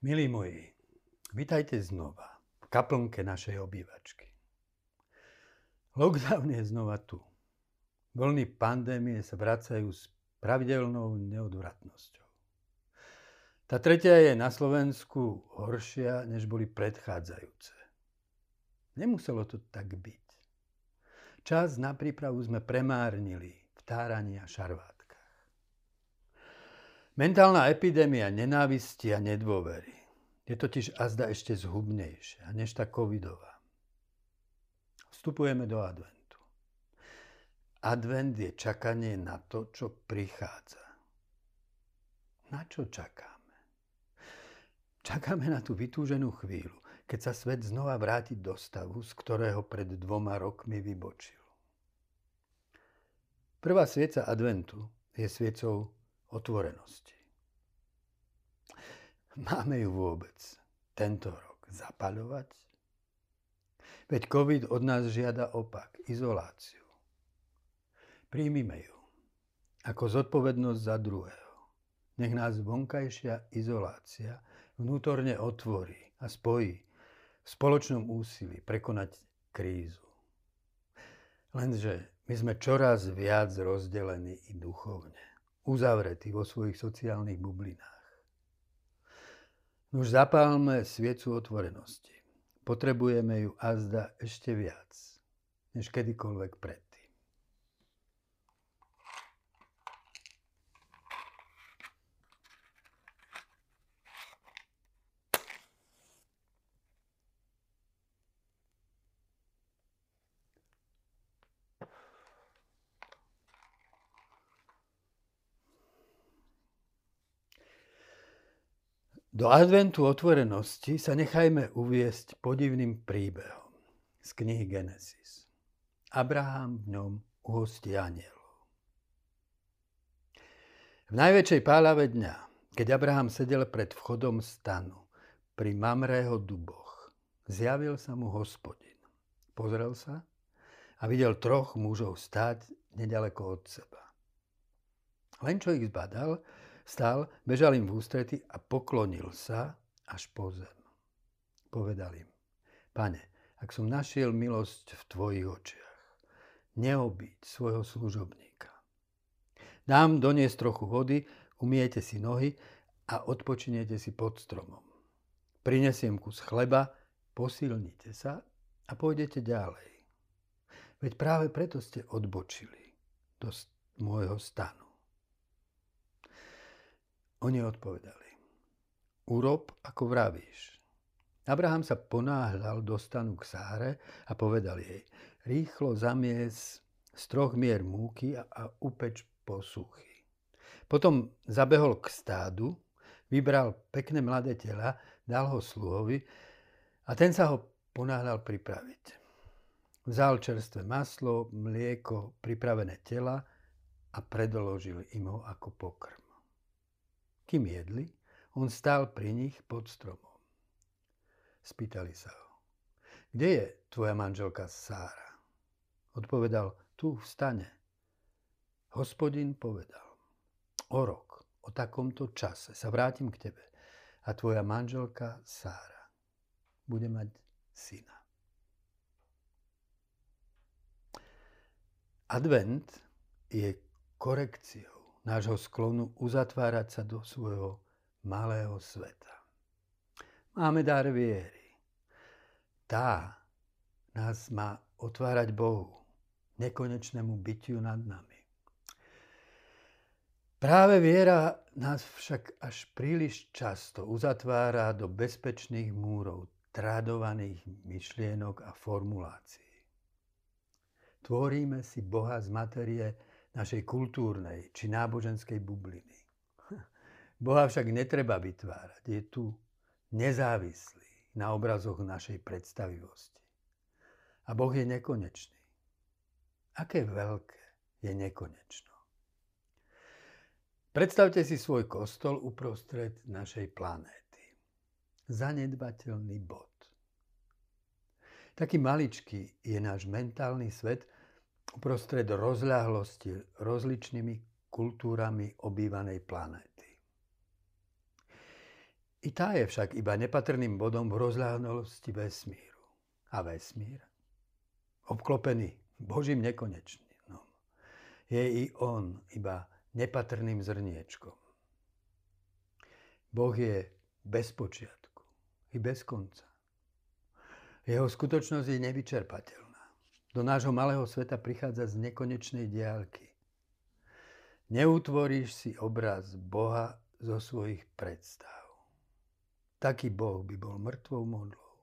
Milí moji, vitajte znova v kaplnke našej obývačky. Lockdown je znova tu. Vlny pandémie sa vracajú s pravidelnou neodvratnosťou. Tá tretia je na Slovensku horšia, než boli predchádzajúce. Nemuselo to tak byť. Čas na prípravu sme premárnili v táraní a šarvách. Mentálna epidémia nenávisti a nedôvery je totiž azda ešte zhubnejšia než tá covidová. Vstupujeme do adventu. Advent je čakanie na to, čo prichádza. Na čo čakáme? Čakáme na tú vytúženú chvíľu, keď sa svet znova vráti do stavu, z ktorého pred dvoma rokmi vybočil. Prvá svieca adventu je sviecou otvorenosti. Máme ju vôbec tento rok zapaľovať? Veď COVID od nás žiada opak, izoláciu. Príjmime ju ako zodpovednosť za druhého. Nech nás vonkajšia izolácia vnútorne otvorí a spojí v spoločnom úsilí prekonať krízu. Lenže my sme čoraz viac rozdelení i duchovne uzavretí vo svojich sociálnych bublinách. Už zapálme sviecu otvorenosti. Potrebujeme ju azda ešte viac, než kedykoľvek pred. Do adventu otvorenosti sa nechajme uviesť podivným príbehom z knihy Genesis. Abraham v ňom uhostí anielov. V najväčšej pálave dňa, keď Abraham sedel pred vchodom stanu pri Mamrého duboch, zjavil sa mu hospodin. Pozrel sa a videl troch mužov stáť nedaleko od seba. Len čo ich zbadal, Stal, bežal im v ústrety a poklonil sa až po zem. Povedal im, pane, ak som našiel milosť v tvojich očiach, neobiť svojho služobníka. Dám doniesť trochu vody, umiete si nohy a odpočiniete si pod stromom. Prinesiem kus chleba, posilnite sa a pôjdete ďalej. Veď práve preto ste odbočili do môjho stanu. Oni odpovedali, urob, ako vravíš. Abraham sa ponáhľal do stanu k Sáre a povedal jej, rýchlo zamies z troch mier múky a, a upeč posúchy. Potom zabehol k stádu, vybral pekné mladé tela, dal ho sluhovi a ten sa ho ponáhľal pripraviť. Vzal čerstvé maslo, mlieko, pripravené tela a predložil im ho ako pokrm. Kým jedli, on stál pri nich pod stromom. Spýtali sa ho, kde je tvoja manželka Sára? Odpovedal, tu v stane. Hospodin povedal, o rok, o takomto čase sa vrátim k tebe a tvoja manželka Sára bude mať syna. Advent je korekciou nášho sklonu uzatvárať sa do svojho malého sveta. Máme dar viery. Tá nás má otvárať Bohu, nekonečnému bytiu nad nami. Práve viera nás však až príliš často uzatvára do bezpečných múrov tradovaných myšlienok a formulácií. Tvoríme si Boha z materie našej kultúrnej či náboženskej bubliny. Boha však netreba vytvárať. Je tu nezávislý na obrazoch našej predstavivosti. A Boh je nekonečný. Aké veľké je nekonečno. Predstavte si svoj kostol uprostred našej planéty. Zanedbateľný bod. Taký maličký je náš mentálny svet, uprostred rozľahlosti rozličnými kultúrami obývanej planéty. I tá je však iba nepatrným bodom v rozľahnosti vesmíru. A vesmír, obklopený Božím nekonečným, je i on iba nepatrným zrniečkom. Boh je bez počiatku i bez konca. Jeho skutočnosť je nevyčerpateľná. Do nášho malého sveta prichádza z nekonečnej diálky. Neutvoríš si obraz Boha zo svojich predstav. Taký Boh by bol mŕtvou modlou.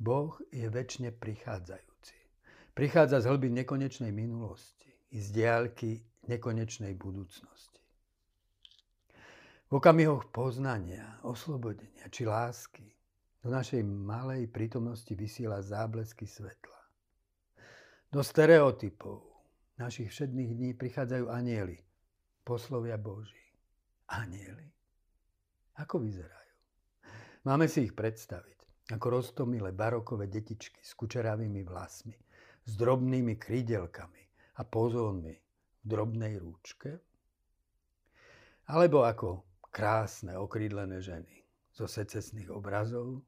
Boh je väčšine prichádzajúci. Prichádza z hlbín nekonečnej minulosti i z diálky nekonečnej budúcnosti. V okamihoch poznania, oslobodenia či lásky do našej malej prítomnosti vysiela záblesky svetla. Do stereotypov našich všedných dní prichádzajú anieli, poslovia Boží. Anieli. Ako vyzerajú? Máme si ich predstaviť ako roztomilé barokové detičky s kučeravými vlasmi, s drobnými krídelkami a pozónmi v drobnej rúčke? Alebo ako krásne okrídlené ženy zo secesných obrazov.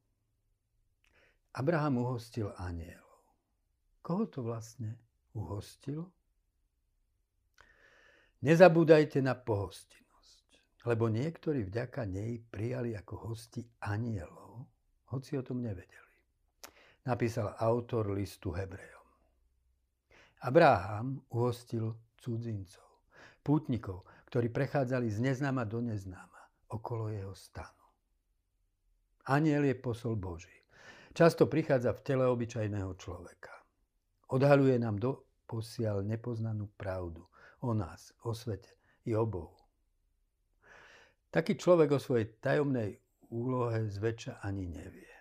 Abraham uhostil anielov. Koho to vlastne uhostil? Nezabúdajte na pohostinnosť, lebo niektorí vďaka nej prijali ako hosti anielov, hoci o tom nevedeli. Napísal autor listu Hebrejom. Abraham uhostil cudzincov, pútnikov, ktorí prechádzali z neznáma do neznáma okolo jeho stanu. Aniel je posol Boží. Často prichádza v tele obyčajného človeka. Odhaluje nám do posiaľ nepoznanú pravdu o nás, o svete i o Bohu. Taký človek o svojej tajomnej úlohe zväčša ani nevie.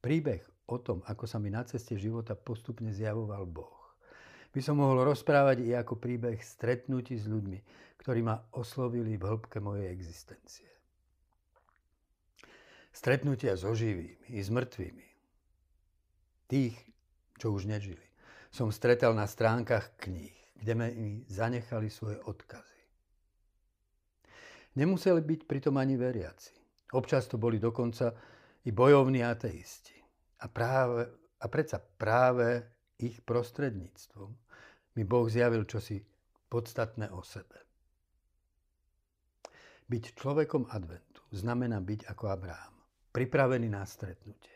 Príbeh o tom, ako sa mi na ceste života postupne zjavoval Boh, by som mohol rozprávať i ako príbeh stretnutí s ľuďmi, ktorí ma oslovili v hĺbke mojej existencie. Stretnutia so živými i s mŕtvými. Tých, čo už nežili, som stretal na stránkach kníh, kde mi zanechali svoje odkazy. Nemuseli byť pritom ani veriaci. Občas to boli dokonca i bojovní ateisti. A, práve, a predsa práve ich prostredníctvom mi Boh zjavil čosi podstatné o sebe. Byť človekom adventu znamená byť ako Abraham, pripravený na stretnutie.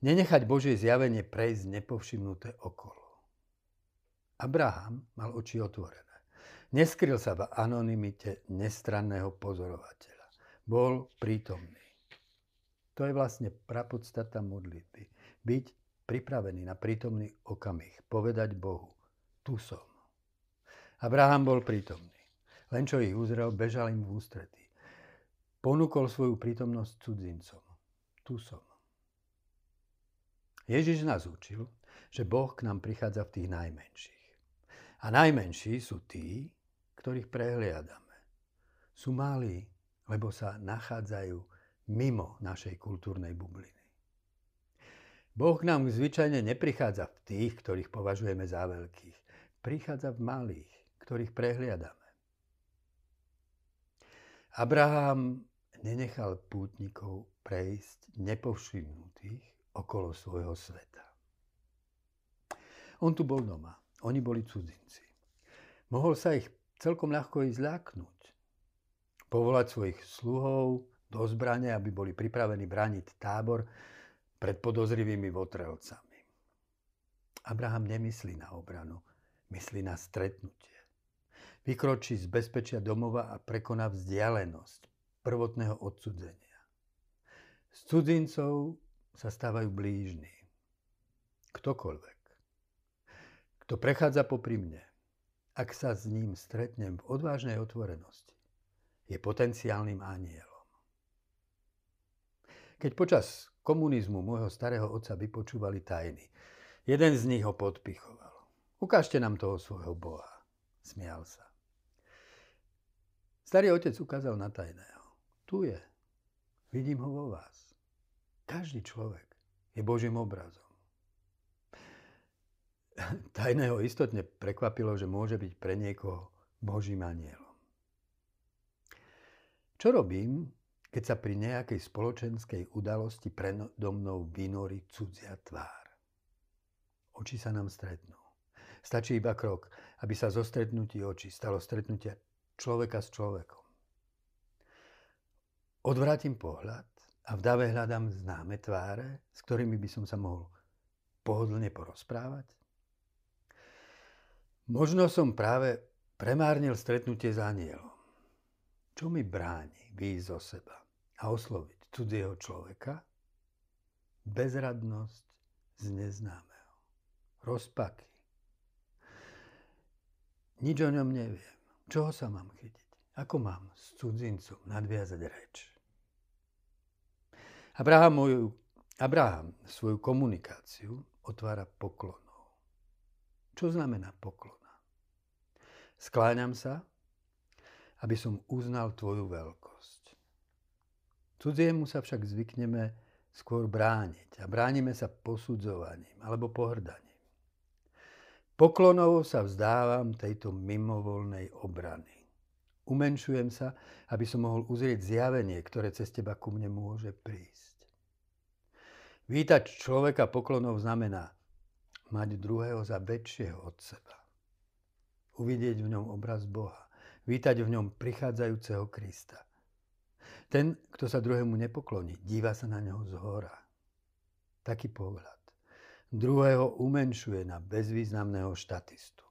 Nenechať Božie zjavenie prejsť nepovšimnuté okolo. Abraham mal oči otvorené. Neskryl sa v anonimite nestranného pozorovateľa. Bol prítomný. To je vlastne prapodstata modlitby. Byť pripravený na prítomný okamih. Povedať Bohu, tu som. Abraham bol prítomný. Len čo ich uzrel, bežal im v ústretí. Ponúkol svoju prítomnosť cudzincom. Tu som. Ježiš nás učil, že Boh k nám prichádza v tých najmenších. A najmenší sú tí, ktorých prehliadame. Sú malí, lebo sa nachádzajú mimo našej kultúrnej bubliny. Boh k nám zvyčajne neprichádza v tých, ktorých považujeme za veľkých prichádza v malých, ktorých prehliadame. Abraham nenechal pútnikov prejsť nepovšimnutých okolo svojho sveta. On tu bol doma, oni boli cudzinci. Mohol sa ich celkom ľahko i zľaknúť. Povolať svojich sluhov do zbrane, aby boli pripravení brániť tábor pred podozrivými votrelcami. Abraham nemyslí na obranu, myslí na stretnutie. Vykročí z bezpečia domova a prekoná vzdialenosť prvotného odsudzenia. Z cudzincov sa stávajú blížni. Ktokoľvek. Kto prechádza popri mne, ak sa s ním stretnem v odvážnej otvorenosti, je potenciálnym anielom. Keď počas komunizmu môjho starého otca vypočúvali tajny, jeden z nich ho podpichoval. Ukážte nám toho svojho Boha. Smial sa. Starý otec ukázal na tajného. Tu je. Vidím ho vo vás. Každý človek je Božím obrazom. Tajného istotne prekvapilo, že môže byť pre niekoho Božím anielom. Čo robím, keď sa pri nejakej spoločenskej udalosti predo mnou vynorí cudzia tvár? Oči sa nám stretnú. Stačí iba krok, aby sa zo stretnutí očí stalo stretnutie človeka s človekom. Odvrátim pohľad a v dave hľadám známe tváre, s ktorými by som sa mohol pohodlne porozprávať. Možno som práve premárnil stretnutie s anielom. Čo mi bráni výjsť zo seba a osloviť cudzieho človeka? Bezradnosť z neznámeho. Rozpaky. Nič o ňom neviem. Čoho sa mám chytiť? Ako mám s cudzincom nadviazať reč? Abraham, Abraham svoju komunikáciu otvára poklonou. Čo znamená poklona? Skláňam sa aby som uznal tvoju veľkosť. Cudziemu sa však zvykneme skôr brániť a bránime sa posudzovaním alebo pohrdaním. Poklonovo sa vzdávam tejto mimovolnej obrany. Umenšujem sa, aby som mohol uzrieť zjavenie, ktoré cez teba ku mne môže prísť. Vítať človeka poklonov znamená mať druhého za väčšieho od seba. Uvidieť v ňom obraz Boha vítať v ňom prichádzajúceho Krista. Ten, kto sa druhému nepokloní, díva sa na neho z hora. Taký pohľad. Druhého umenšuje na bezvýznamného štatistu.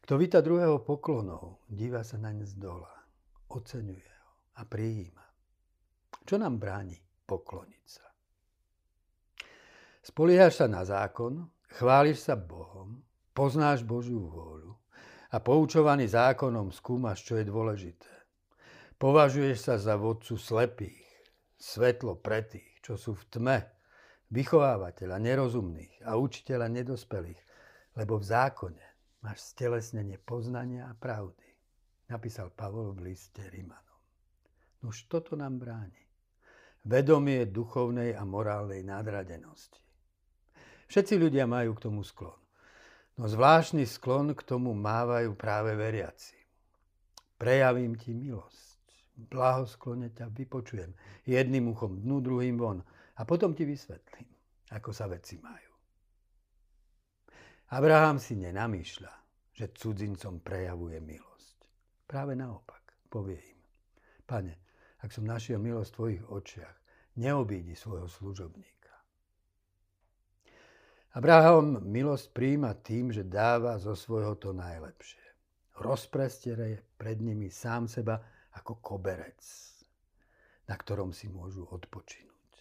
Kto víta druhého poklonou, díva sa naň z dola, oceňuje ho a prijíma. Čo nám bráni pokloniť sa? Spoliehaš sa na zákon, chváliš sa Bohom, poznáš Božiu vôľu, a poučovaný zákonom skúmaš, čo je dôležité. Považuješ sa za vodcu slepých, svetlo pre tých, čo sú v tme, vychovávateľa nerozumných a učiteľa nedospelých, lebo v zákone máš stelesnenie poznania a pravdy, napísal Pavol v liste Rímanom. Nož toto nám bráni. Vedomie duchovnej a morálnej nadradenosti. Všetci ľudia majú k tomu sklon. No zvláštny sklon k tomu mávajú práve veriaci. Prejavím ti milosť. Blahosklone ťa vypočujem. Jedným uchom dnu, druhým von. A potom ti vysvetlím, ako sa veci majú. Abraham si nenamýšľa, že cudzincom prejavuje milosť. Práve naopak, povie im. Pane, ak som našiel milosť v tvojich očiach, neobídi svojho služobníka. Abraham milosť príjima tým, že dáva zo svojho to najlepšie. Rozprestiere pred nimi sám seba ako koberec, na ktorom si môžu odpočinúť.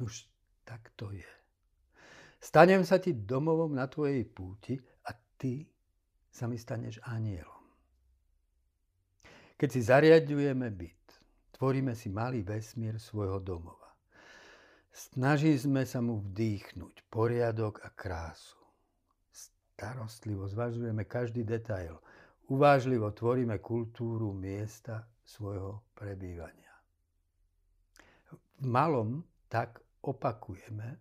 Už tak to je. Stanem sa ti domovom na tvojej púti a ty sa mi staneš anielom. Keď si zariadujeme byt, tvoríme si malý vesmír svojho domova. Snažíme sa mu vdýchnuť poriadok a krásu. Starostlivo zvažujeme každý detail. Uvážlivo tvoríme kultúru miesta svojho prebývania. V malom tak opakujeme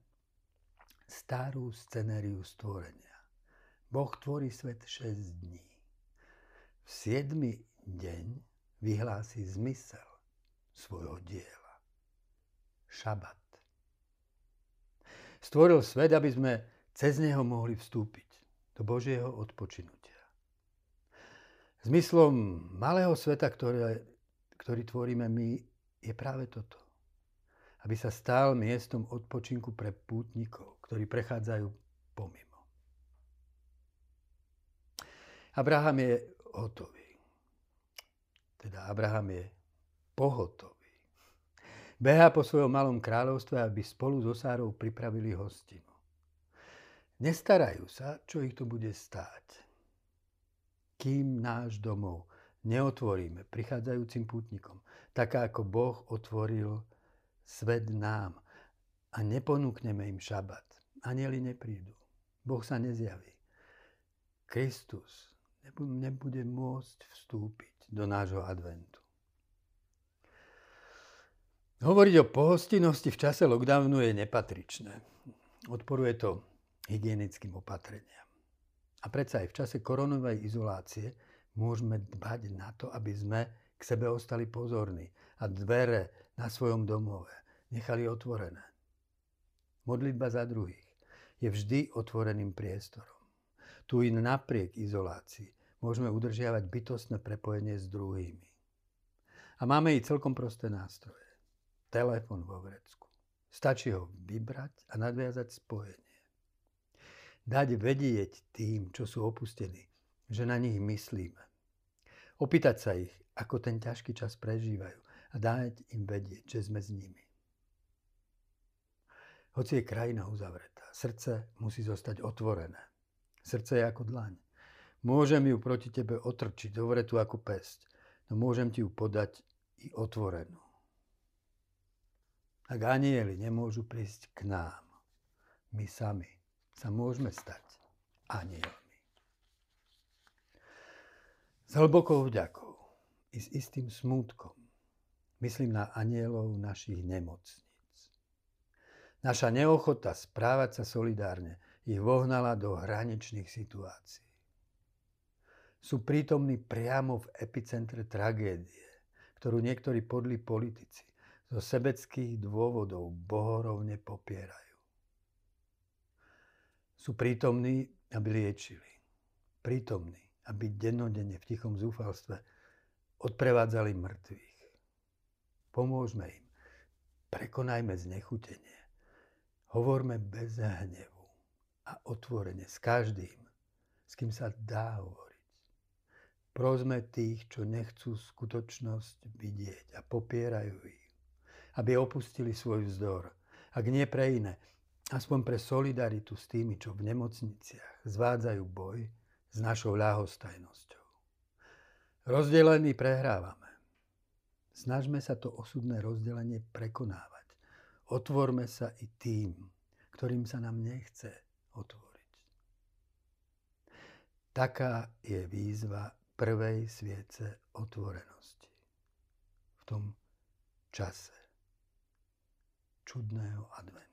starú scenériu stvorenia. Boh tvorí svet 6 dní. V 7. deň vyhlási zmysel svojho diela. Šabat. Stvoril svet, aby sme cez neho mohli vstúpiť do Božieho odpočinutia. Zmyslom malého sveta, ktoré, ktorý tvoríme my, je práve toto. Aby sa stal miestom odpočinku pre pútnikov, ktorí prechádzajú pomimo. Abraham je hotový. Teda Abraham je pohotový. Behá po svojom malom kráľovstve, aby spolu so Sárou pripravili hostinu. Nestarajú sa, čo ich to bude stáť. Kým náš domov neotvoríme prichádzajúcim pútnikom, tak ako Boh otvoril svet nám a neponúkneme im šabat. Anieli neprídu. Boh sa nezjaví. Kristus nebude môcť vstúpiť do nášho adventu. Hovoriť o pohostinnosti v čase lockdownu je nepatričné. Odporuje to hygienickým opatreniam. A predsa aj v čase koronovej izolácie môžeme dbať na to, aby sme k sebe ostali pozorní a dvere na svojom domove nechali otvorené. Modlitba za druhých je vždy otvoreným priestorom. Tu i napriek izolácii môžeme udržiavať bytostné prepojenie s druhými. A máme i celkom prosté nástroje. Telefón vo vrecku. Stačí ho vybrať a nadviazať spojenie. Dať vedieť tým, čo sú opustení, že na nich myslíme. Opýtať sa ich, ako ten ťažký čas prežívajú a dať im vedieť, že sme s nimi. Hoci je krajina uzavretá, srdce musí zostať otvorené. Srdce je ako dlaň. Môžem ju proti tebe otrčiť, dovretú ako pesť, no môžem ti ju podať i otvorenú. Ak anieli nemôžu prísť k nám, my sami sa môžeme stať anielmi. S hlbokou vďakou i s istým smútkom myslím na anielov našich nemocníc. Naša neochota správať sa solidárne ich vohnala do hraničných situácií. Sú prítomní priamo v epicentre tragédie, ktorú niektorí podli politici zo sebeckých dôvodov bohorovne popierajú. Sú prítomní, aby liečili. Prítomní, aby dennodenne v tichom zúfalstve odprevádzali mŕtvych. Pomôžme im. Prekonajme znechutenie. Hovorme bez hnevu a otvorene s každým, s kým sa dá hovoriť. Prosme tých, čo nechcú skutočnosť vidieť a popierajú ich, aby opustili svoj vzdor. Ak nie pre iné, aspoň pre solidaritu s tými, čo v nemocniciach zvádzajú boj s našou ľahostajnosťou. Rozdelení prehrávame. Snažme sa to osudné rozdelenie prekonávať. Otvorme sa i tým, ktorým sa nám nechce otvoriť. Taká je výzva prvej sviece otvorenosti. V tom čase čudného adventu.